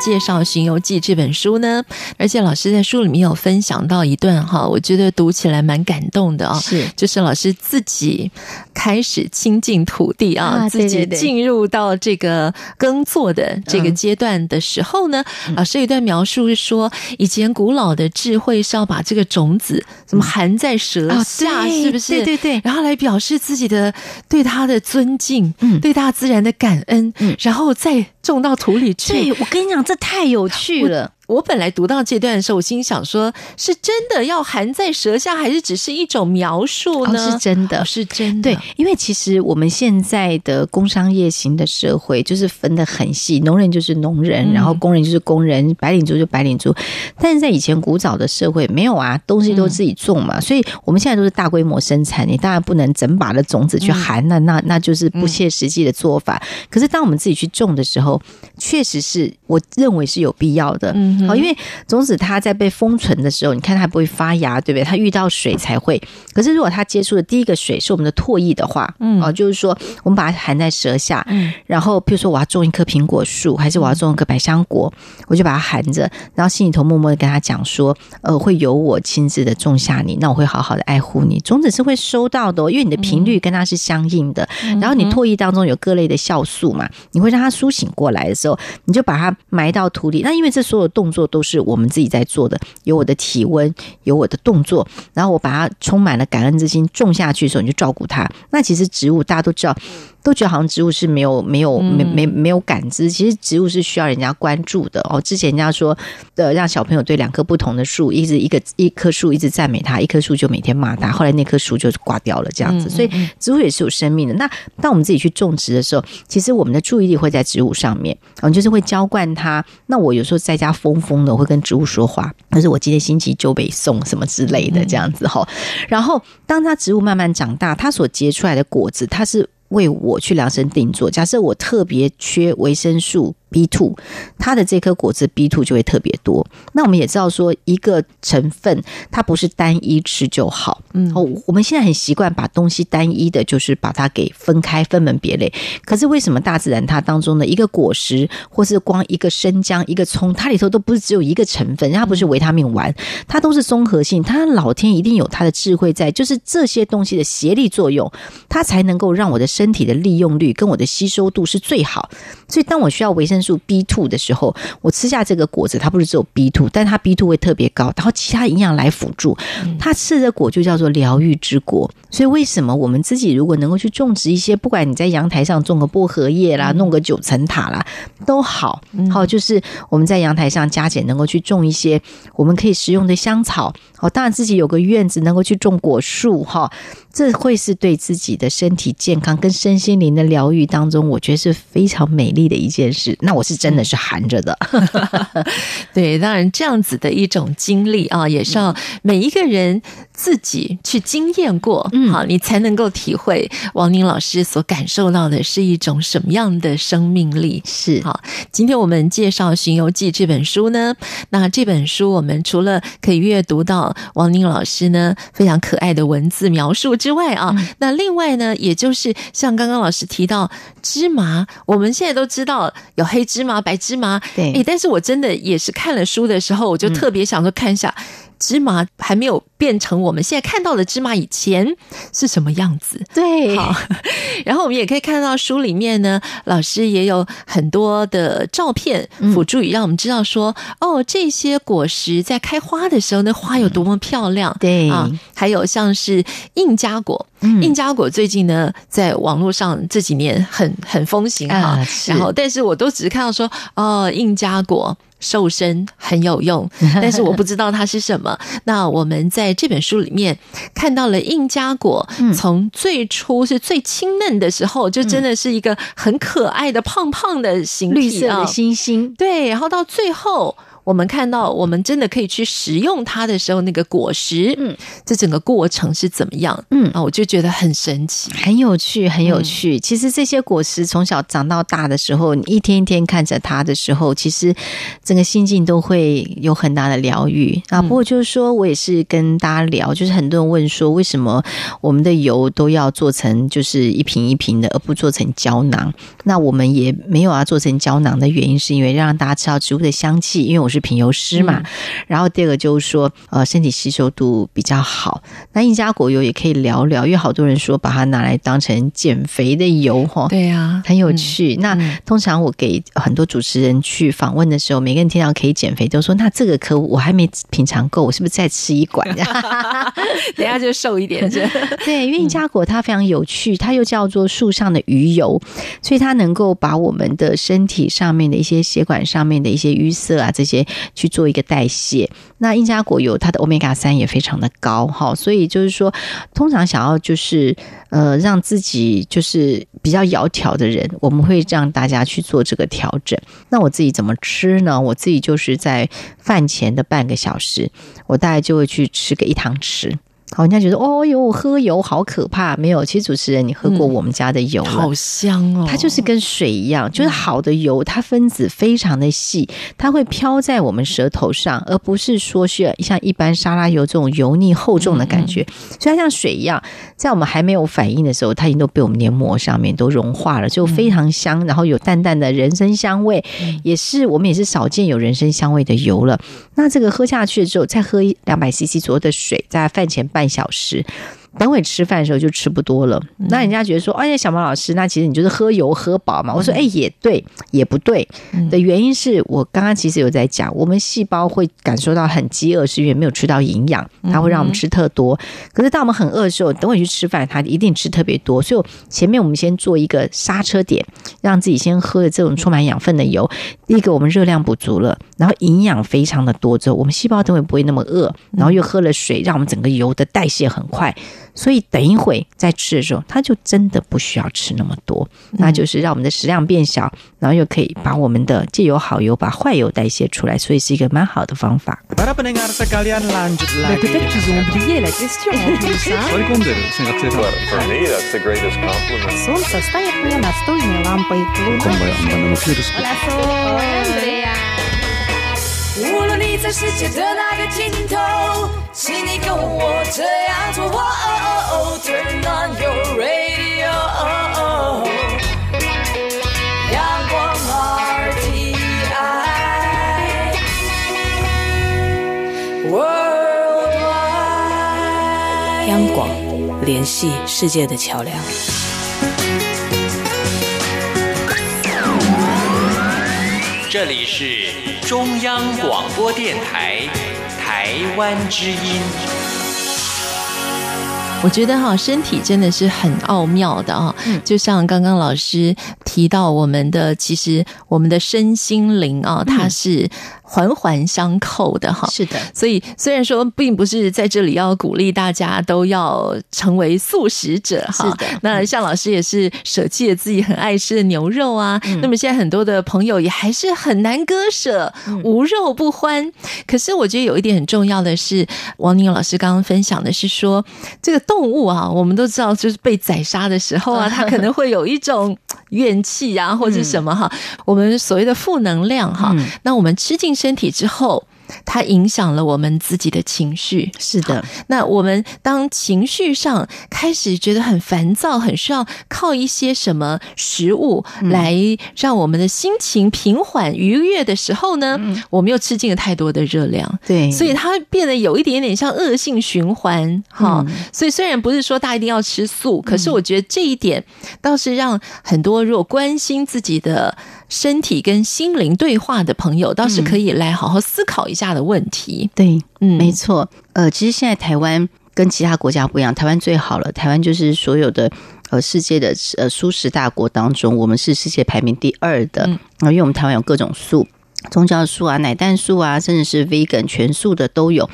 介绍《巡游记》这本书呢，而且老师在书里面有分享到一段哈，我觉得读起来蛮感动的啊、哦。是，就是老师自己开始亲近土地啊，啊自己进入到这个耕作的这个阶段的时候呢，嗯、老师有一段描述是说，以前古老的智慧是要把这个种子怎么含在舌下，嗯、是不是？对对对，然后来表示自己的对他的尊敬，嗯，对大自然的感恩，嗯，然后再种到土里去。对，我跟你讲，这太有趣了。我本来读到这段的时候，我心想说：是真的要含在舌下，还是只是一种描述呢？哦、是真的，哦、是真的。对，因为其实我们现在的工商业型的社会，就是分得很细，农人就是农人，然后工人就是工人，白领族就白领族。但是在以前古早的社会，没有啊，东西都自己种嘛，所以我们现在都是大规模生产，你当然不能整把的种子去含，那那那就是不切实际的做法。可是当我们自己去种的时候，确实是我认为是有必要的。嗯，好，因为种子它在被封存的时候，你看它不会发芽，对不对？它遇到水才会。可是如果它接触的第一个水是我们的唾液的话，嗯，哦，就是说我们把它含在舌下，嗯，然后比如说我要种一棵苹果树，还是我要种一棵百香果，我就把它含着，然后心里头默默的跟他讲说，呃，会由我亲自的种下你，那我会好好的爱护你。种子是会收到的，因为你的频率跟它是相应的。然后你唾液当中有各类的酵素嘛，你会让它苏醒过来的时候，你就把它埋到土里。那因为这所有动作都是我们自己在做的，有我的体温，有我的动作，然后我把它充满了感恩之心种下去的时候，你就照顾它。那其实植物大家都知道。都觉得好像植物是没有没有没没没有感知，其实植物是需要人家关注的哦。之前人家说的，让小朋友对两棵不同的树，一直一个一棵树一直赞美它，一棵树就每天骂它，后来那棵树就挂掉了这样子。所以植物也是有生命的。那当我们自己去种植的时候，其实我们的注意力会在植物上面，嗯，就是会浇灌它。那我有时候在家疯疯的，我会跟植物说话，但是我今天星期就北送什么之类的这样子哈。然后当它植物慢慢长大，它所结出来的果子，它是。为我去量身定做。假设我特别缺维生素 B two，它的这颗果子 B two 就会特别多。那我们也知道说，一个成分它不是单一吃就好。嗯，哦，我们现在很习惯把东西单一的，就是把它给分开、分门别类。可是为什么大自然它当中的一个果实，或是光一个生姜、一个葱，它里头都不是只有一个成分，它不是维他命丸，它都是综合性。它老天一定有它的智慧在，就是这些东西的协力作用，它才能够让我的身体的利用率跟我的吸收度是最好。所以当我需要维生素 B two 的时候，我吃下这个果子，它不是只有 B two，但它 B two 会特别高，然后其他营养来辅助。它吃的果就叫做疗愈之果。所以为什么我们自己如果能够去种植一些，不管你在阳台上种个薄荷叶啦，弄个九层塔啦，都好。好，就是我们在阳台上加减能够去种一些我们可以食用的香草。好，当然自己有个院子能够去种果树哈，这会是对自己的身体健康跟身心灵的疗愈当中，我觉得是非常美丽的一件事。那我是真的是含着的，对，当然这样子的一种经历啊，也是要每一个人自己去经验过，嗯，好，你才能够体会王宁老师所感受到的是一种什么样的生命力。是。好，今天我们介绍《巡游记》这本书呢，那这本书我们除了可以阅读到王宁老师呢非常可爱的文字描述之外啊，嗯、那另外呢，也就是像刚刚老师提到芝麻，我们现在都知道有黑芝麻、白芝麻，对，哎，但是我真的也是看了书的时候，我就特别想说看一下。嗯芝麻还没有变成我们现在看到的芝麻以前是什么样子？对，好，然后我们也可以看到书里面呢，老师也有很多的照片辅助，以让我们知道说，嗯、哦，这些果实在开花的时候，那花有多么漂亮。对啊，还有像是印加果，嗯、印加果最近呢，在网络上这几年很很风行哈。啊、然后，但是我都只是看到说，哦，印加果。瘦身很有用，但是我不知道它是什么。那我们在这本书里面看到了印加果，从最初是最青嫩的时候，就真的是一个很可爱的胖胖的形体，绿色的星星。对，然后到最后。我们看到我们真的可以去食用它的时候，那个果实，嗯，这整个过程是怎么样？嗯啊，我就觉得很神奇，很有趣，很有趣。嗯、其实这些果实从小长到大的时候，你一天一天看着它的时候，其实整个心境都会有很大的疗愈啊。不过就是说我也是跟大家聊，就是很多人问说，为什么我们的油都要做成就是一瓶一瓶的，而不做成胶囊？那我们也没有要做成胶囊的原因，是因为让大家吃到植物的香气。因为我是品油师嘛，嗯、然后第二个就是说，呃，身体吸收度比较好。那印加果油也可以聊聊，因为好多人说把它拿来当成减肥的油，哈，对呀、啊，很有趣。嗯、那通常我给很多主持人去访问的时候，每个人听到可以减肥，都说那这个可我还没品尝够，我是不是再吃一管？等下就瘦一点。对，因为印加果它非常有趣，它又叫做树上的鱼油，所以它能够把我们的身体上面的一些血管上面的一些淤塞啊，这些去做一个代谢。那印加果油它的欧米伽三也非常的高哈，所以就是说，通常想要就是呃让自己就是比较窈窕的人，我们会让大家去做这个调整。那我自己怎么吃呢？我自己就是在饭前的半个小时，我大概就会去吃个一汤匙。好，人家觉得哦哟，我喝油好可怕。没有，其实主持人，你喝过我们家的油了，好香哦。它就是跟水一样，就是好的油，它分子非常的细，它会飘在我们舌头上，而不是说是像一般沙拉油这种油腻厚重的感觉。所以它像水一样，在我们还没有反应的时候，它已经都被我们黏膜上面都融化了，就非常香，然后有淡淡的人参香味，也是我们也是少见有人参香味的油了。那这个喝下去之后，再喝两百 CC 左右的水，在饭前半小时。等会吃饭的时候就吃不多了，那人家觉得说，哎呀，小毛老师，那其实你就是喝油喝饱嘛。我说，哎，也对，也不对。的原因是我刚刚其实有在讲，我们细胞会感受到很饥饿，是因为没有吃到营养，它会让我们吃特多。可是当我们很饿的时候，等会去吃饭，它一定吃特别多。所以前面我们先做一个刹车点，让自己先喝的这种充满养分的油。第一个，我们热量补足了，然后营养非常的多之后，我们细胞等会不会那么饿，然后又喝了水，让我们整个油的代谢很快。所以等一会再吃的时候，它就真的不需要吃那么多，那就是让我们的食量变小，然后又可以把我们的借由好油把坏油代谢出来，所以是一个蛮好的方法。无论你在世界的哪个尽头，请你跟我这样做。Turn on your radio，阳光 RTI 央广联系世界的桥梁。这里是中央广播电台台湾之音。我觉得哈，身体真的是很奥妙的啊！就像刚刚老师提到，我们的其实我们的身心灵啊，它是。环环相扣的哈，是的。所以虽然说并不是在这里要鼓励大家都要成为素食者哈，是的。那向老师也是舍弃了自己很爱吃的牛肉啊。嗯、那么现在很多的朋友也还是很难割舍，无肉不欢。嗯、可是我觉得有一点很重要的是，王宁老师刚刚分享的是说，这个动物啊，我们都知道就是被宰杀的时候啊，它可能会有一种怨气啊，或者什么哈，我们所谓的负能量哈。那我们吃进身体之后，它影响了我们自己的情绪。是的，那我们当情绪上开始觉得很烦躁，很需要靠一些什么食物来让我们的心情平缓愉悦的时候呢，嗯、我们又吃进了太多的热量。对，所以它变得有一点点像恶性循环。哈、嗯，所以虽然不是说大家一定要吃素，可是我觉得这一点倒是让很多如果关心自己的。身体跟心灵对话的朋友，倒是可以来好好思考一下的问题。对，嗯，没错。呃，其实现在台湾跟其他国家不一样，台湾最好了。台湾就是所有的呃世界的呃素食大国当中，我们是世界排名第二的。嗯，因为我们台湾有各种素，宗教素啊、奶蛋素啊，甚至是 vegan 全素的都有。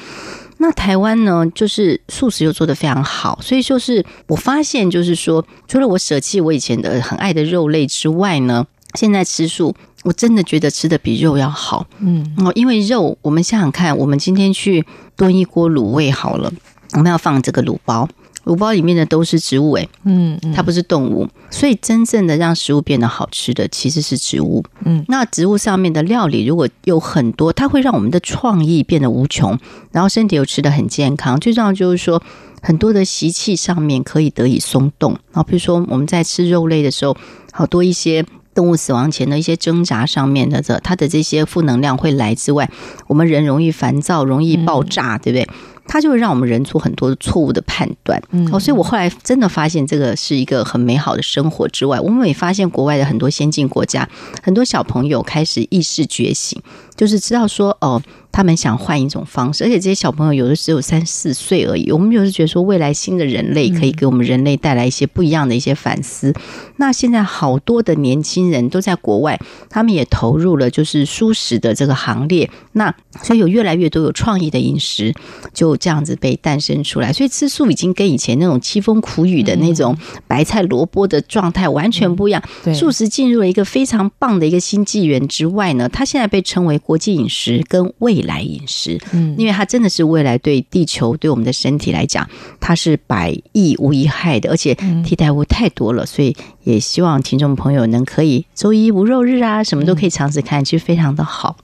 那台湾呢，就是素食又做得非常好，所以就是我发现，就是说，除了我舍弃我以前的很爱的肉类之外呢。现在吃素，我真的觉得吃的比肉要好。嗯，哦，因为肉，我们想想看，我们今天去炖一锅卤味好了，我们要放这个卤包。卤包里面的都是植物，哎，嗯，它不是动物，所以真正的让食物变得好吃的其实是植物，嗯，那植物上面的料理如果有很多，它会让我们的创意变得无穷，然后身体又吃得很健康。最重要就是说，很多的习气上面可以得以松动。然后比如说我们在吃肉类的时候，好多一些动物死亡前的一些挣扎上面的这它的这些负能量会来之外，我们人容易烦躁，容易爆炸，对不对？它就会让我们人做很多错误的判断，嗯，哦，所以我后来真的发现这个是一个很美好的生活之外，我们也发现国外的很多先进国家，很多小朋友开始意识觉醒，就是知道说，哦。他们想换一种方式，而且这些小朋友有的只有三四岁而已。我们就是觉得说，未来新的人类可以给我们人类带来一些不一样的一些反思。那现在好多的年轻人都在国外，他们也投入了就是素食的这个行列。那所以有越来越多有创意的饮食就这样子被诞生出来。所以吃素已经跟以前那种凄风苦雨的那种白菜萝卜的状态完全不一样。素食进入了一个非常棒的一个新纪元之外呢，它现在被称为国际饮食跟未来饮食，嗯，因为它真的是未来对地球、对我们的身体来讲，它是百益无一害的，而且替代物太多了，所以也希望听众朋友能可以周一无肉日啊，什么都可以尝试看，其实非常的好。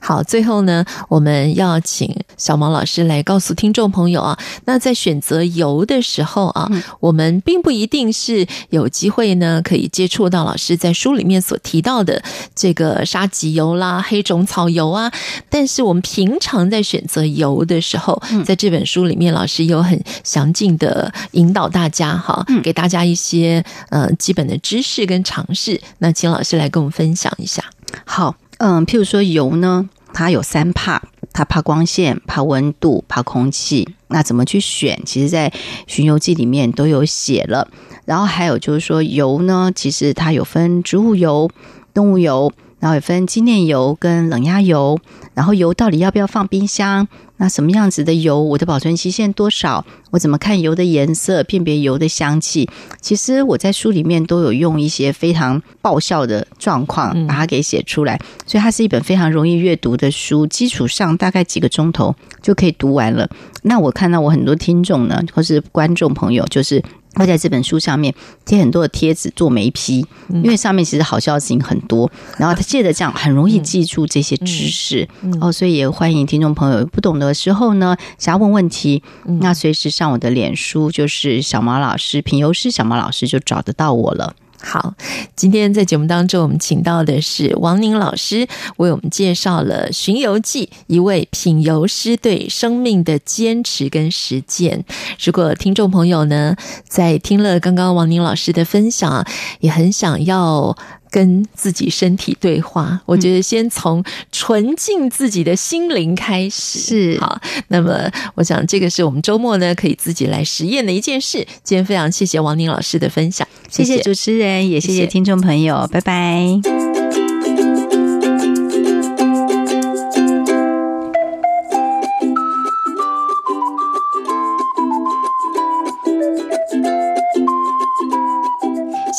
好，最后呢，我们要请小毛老师来告诉听众朋友啊，那在选择油的时候啊，嗯、我们并不一定是有机会呢，可以接触到老师在书里面所提到的这个沙棘油啦、黑种草油啊。但是我们平常在选择油的时候，在这本书里面，老师有很详尽的引导大家哈，给大家一些呃基本的知识跟常识。那请老师来跟我们分享一下。好。嗯，譬如说油呢，它有三怕，它怕光线、怕温度、怕空气。那怎么去选？其实，在《寻油记》里面都有写了。然后还有就是说，油呢，其实它有分植物油、动物油。然后也分精炼油跟冷压油，然后油到底要不要放冰箱？那什么样子的油，我的保存期限多少？我怎么看油的颜色，辨别油的香气？其实我在书里面都有用一些非常爆笑的状况把它给写出来，所以它是一本非常容易阅读的书，基础上大概几个钟头就可以读完了。那我看到我很多听众呢，或是观众朋友，就是。会在这本书上面贴很多的贴纸做眉批，因为上面其实好笑的事情很多，然后他借着这样很容易记住这些知识哦，所以也欢迎听众朋友不懂的时候呢，想要问问题，那随时上我的脸书就是小毛老师品油师小毛老师就找得到我了。好，今天在节目当中，我们请到的是王宁老师，为我们介绍了《寻游记》，一位品游师对生命的坚持跟实践。如果听众朋友呢，在听了刚刚王宁老师的分享，也很想要。跟自己身体对话，我觉得先从纯净自己的心灵开始是好。那么，我想这个是我们周末呢可以自己来实验的一件事。今天非常谢谢王宁老师的分享，谢谢主持人，也谢谢听众朋友，谢谢拜拜。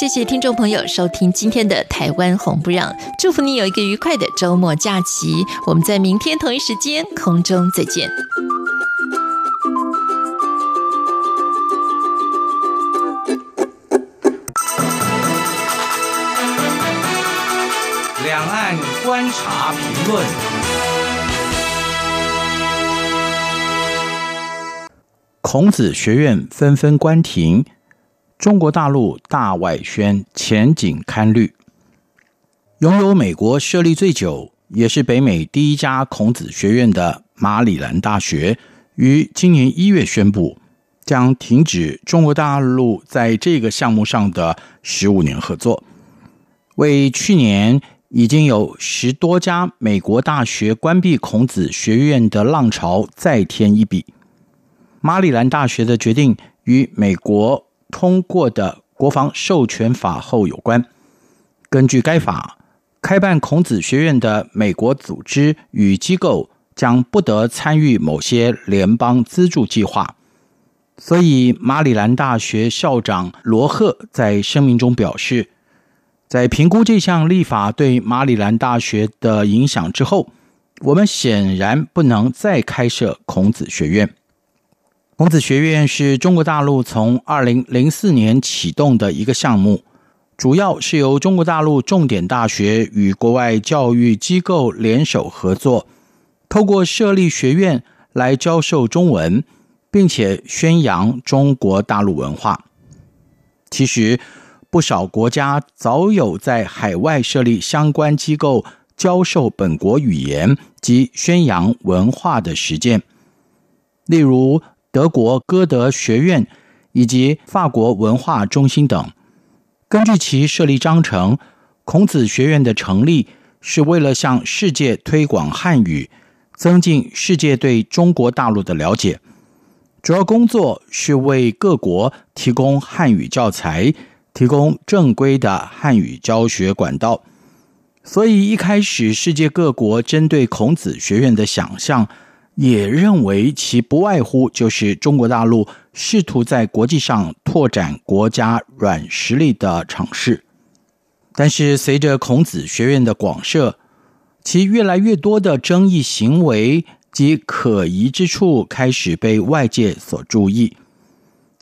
谢谢听众朋友收听今天的《台湾红不让》，祝福你有一个愉快的周末假期。我们在明天同一时间空中再见。两岸观察评论，孔子学院纷纷关停。中国大陆大外宣前景堪虑。拥有美国设立最久，也是北美第一家孔子学院的马里兰大学，于今年一月宣布，将停止中国大陆在这个项目上的十五年合作，为去年已经有十多家美国大学关闭孔子学院的浪潮再添一笔。马里兰大学的决定与美国。通过的国防授权法后有关。根据该法，开办孔子学院的美国组织与机构将不得参与某些联邦资助计划。所以，马里兰大学校长罗赫在声明中表示，在评估这项立法对马里兰大学的影响之后，我们显然不能再开设孔子学院。孔子学院是中国大陆从二零零四年启动的一个项目，主要是由中国大陆重点大学与国外教育机构联手合作，透过设立学院来教授中文，并且宣扬中国大陆文化。其实，不少国家早有在海外设立相关机构，教授本国语言及宣扬文化的实践。例如，德国歌德学院以及法国文化中心等。根据其设立章程，孔子学院的成立是为了向世界推广汉语，增进世界对中国大陆的了解。主要工作是为各国提供汉语教材。提供正规的汉语教学管道，所以一开始世界各国针对孔子学院的想象，也认为其不外乎就是中国大陆试图在国际上拓展国家软实力的尝试。但是随着孔子学院的广设，其越来越多的争议行为及可疑之处开始被外界所注意。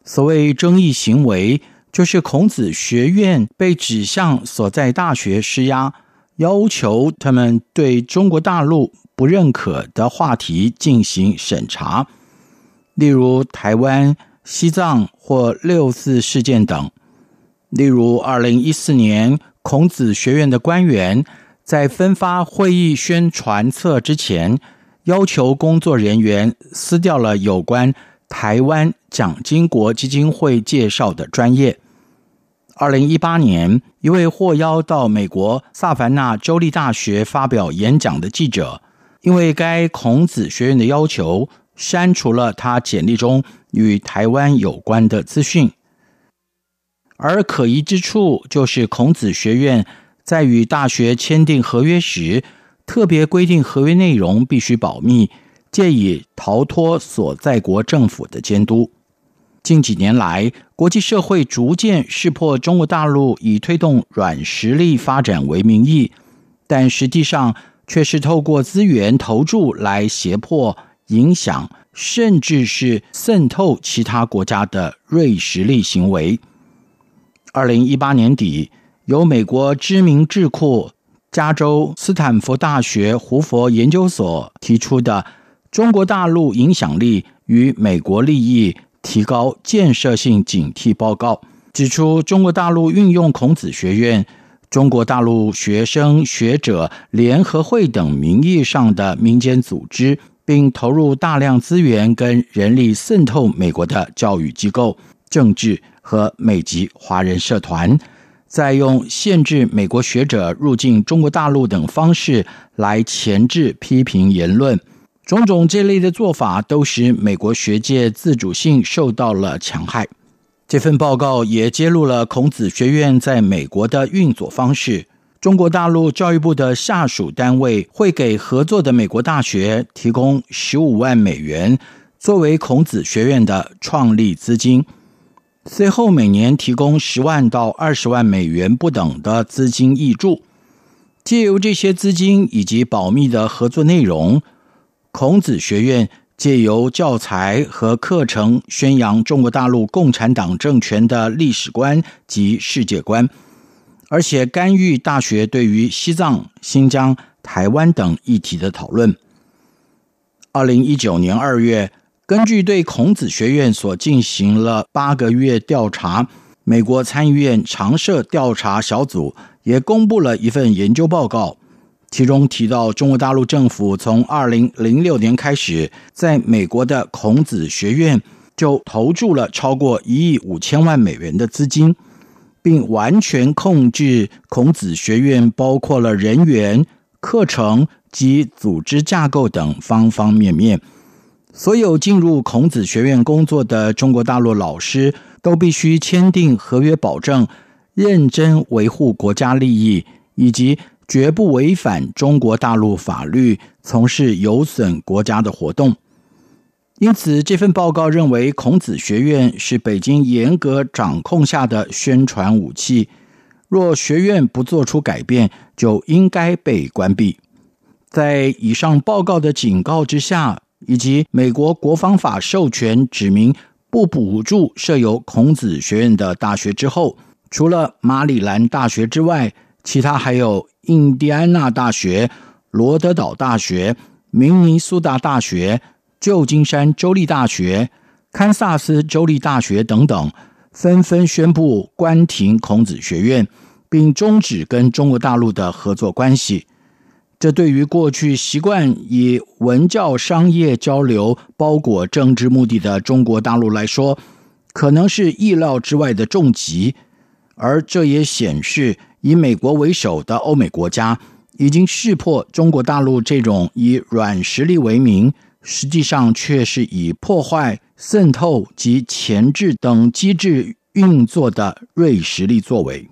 所谓争议行为，就是孔子学院被指向所在大学施压，要求他们对中国大陆不认可的话题进行审查，例如台湾、西藏或六四事件等。例如，二零一四年，孔子学院的官员在分发会议宣传册之前，要求工作人员撕掉了有关台湾蒋经国基金会介绍的专业。二零一八年，一位获邀到美国萨凡纳州立大学发表演讲的记者，因为该孔子学院的要求，删除了他简历中与台湾有关的资讯。而可疑之处就是，孔子学院在与大学签订合约时，特别规定合约内容必须保密，借以逃脱所在国政府的监督。近几年来，国际社会逐渐识破中国大陆以推动软实力发展为名义，但实际上却是透过资源投注来胁迫、影响，甚至是渗透其他国家的锐实力行为。二零一八年底，由美国知名智库加州斯坦福大学胡佛研究所提出的《中国大陆影响力与美国利益》。提高建设性警惕报告指出，中国大陆运用孔子学院、中国大陆学生学者联合会等名义上的民间组织，并投入大量资源跟人力渗透美国的教育机构、政治和美籍华人社团，再用限制美国学者入境中国大陆等方式来钳制批评言论。种种这类的做法都使美国学界自主性受到了戕害。这份报告也揭露了孔子学院在美国的运作方式。中国大陆教育部的下属单位会给合作的美国大学提供十五万美元作为孔子学院的创立资金，随后每年提供十万到二十万美元不等的资金挹注。借由这些资金以及保密的合作内容。孔子学院借由教材和课程宣扬中国大陆共产党政权的历史观及世界观，而且干预大学对于西藏、新疆、台湾等议题的讨论。二零一九年二月，根据对孔子学院所进行了八个月调查，美国参议院常设调查小组也公布了一份研究报告。其中提到，中国大陆政府从二零零六年开始，在美国的孔子学院就投注了超过一亿五千万美元的资金，并完全控制孔子学院，包括了人员、课程及组织架构等方方面面。所有进入孔子学院工作的中国大陆老师都必须签订合约，保证认真维护国家利益以及。绝不违反中国大陆法律，从事有损国家的活动。因此，这份报告认为，孔子学院是北京严格掌控下的宣传武器，若学院不做出改变，就应该被关闭。在以上报告的警告之下，以及美国国防法授权指明不补助设有孔子学院的大学之后，除了马里兰大学之外，其他还有印第安纳大学、罗德岛大学、明尼苏达大学、旧金山州立大学、堪萨斯州立大学等等，纷纷宣布关停孔子学院，并终止跟中国大陆的合作关系。这对于过去习惯以文教商业交流包裹政治目的的中国大陆来说，可能是意料之外的重击。而这也显示，以美国为首的欧美国家已经识破中国大陆这种以软实力为名，实际上却是以破坏、渗透及钳制等机制运作的锐实力作为。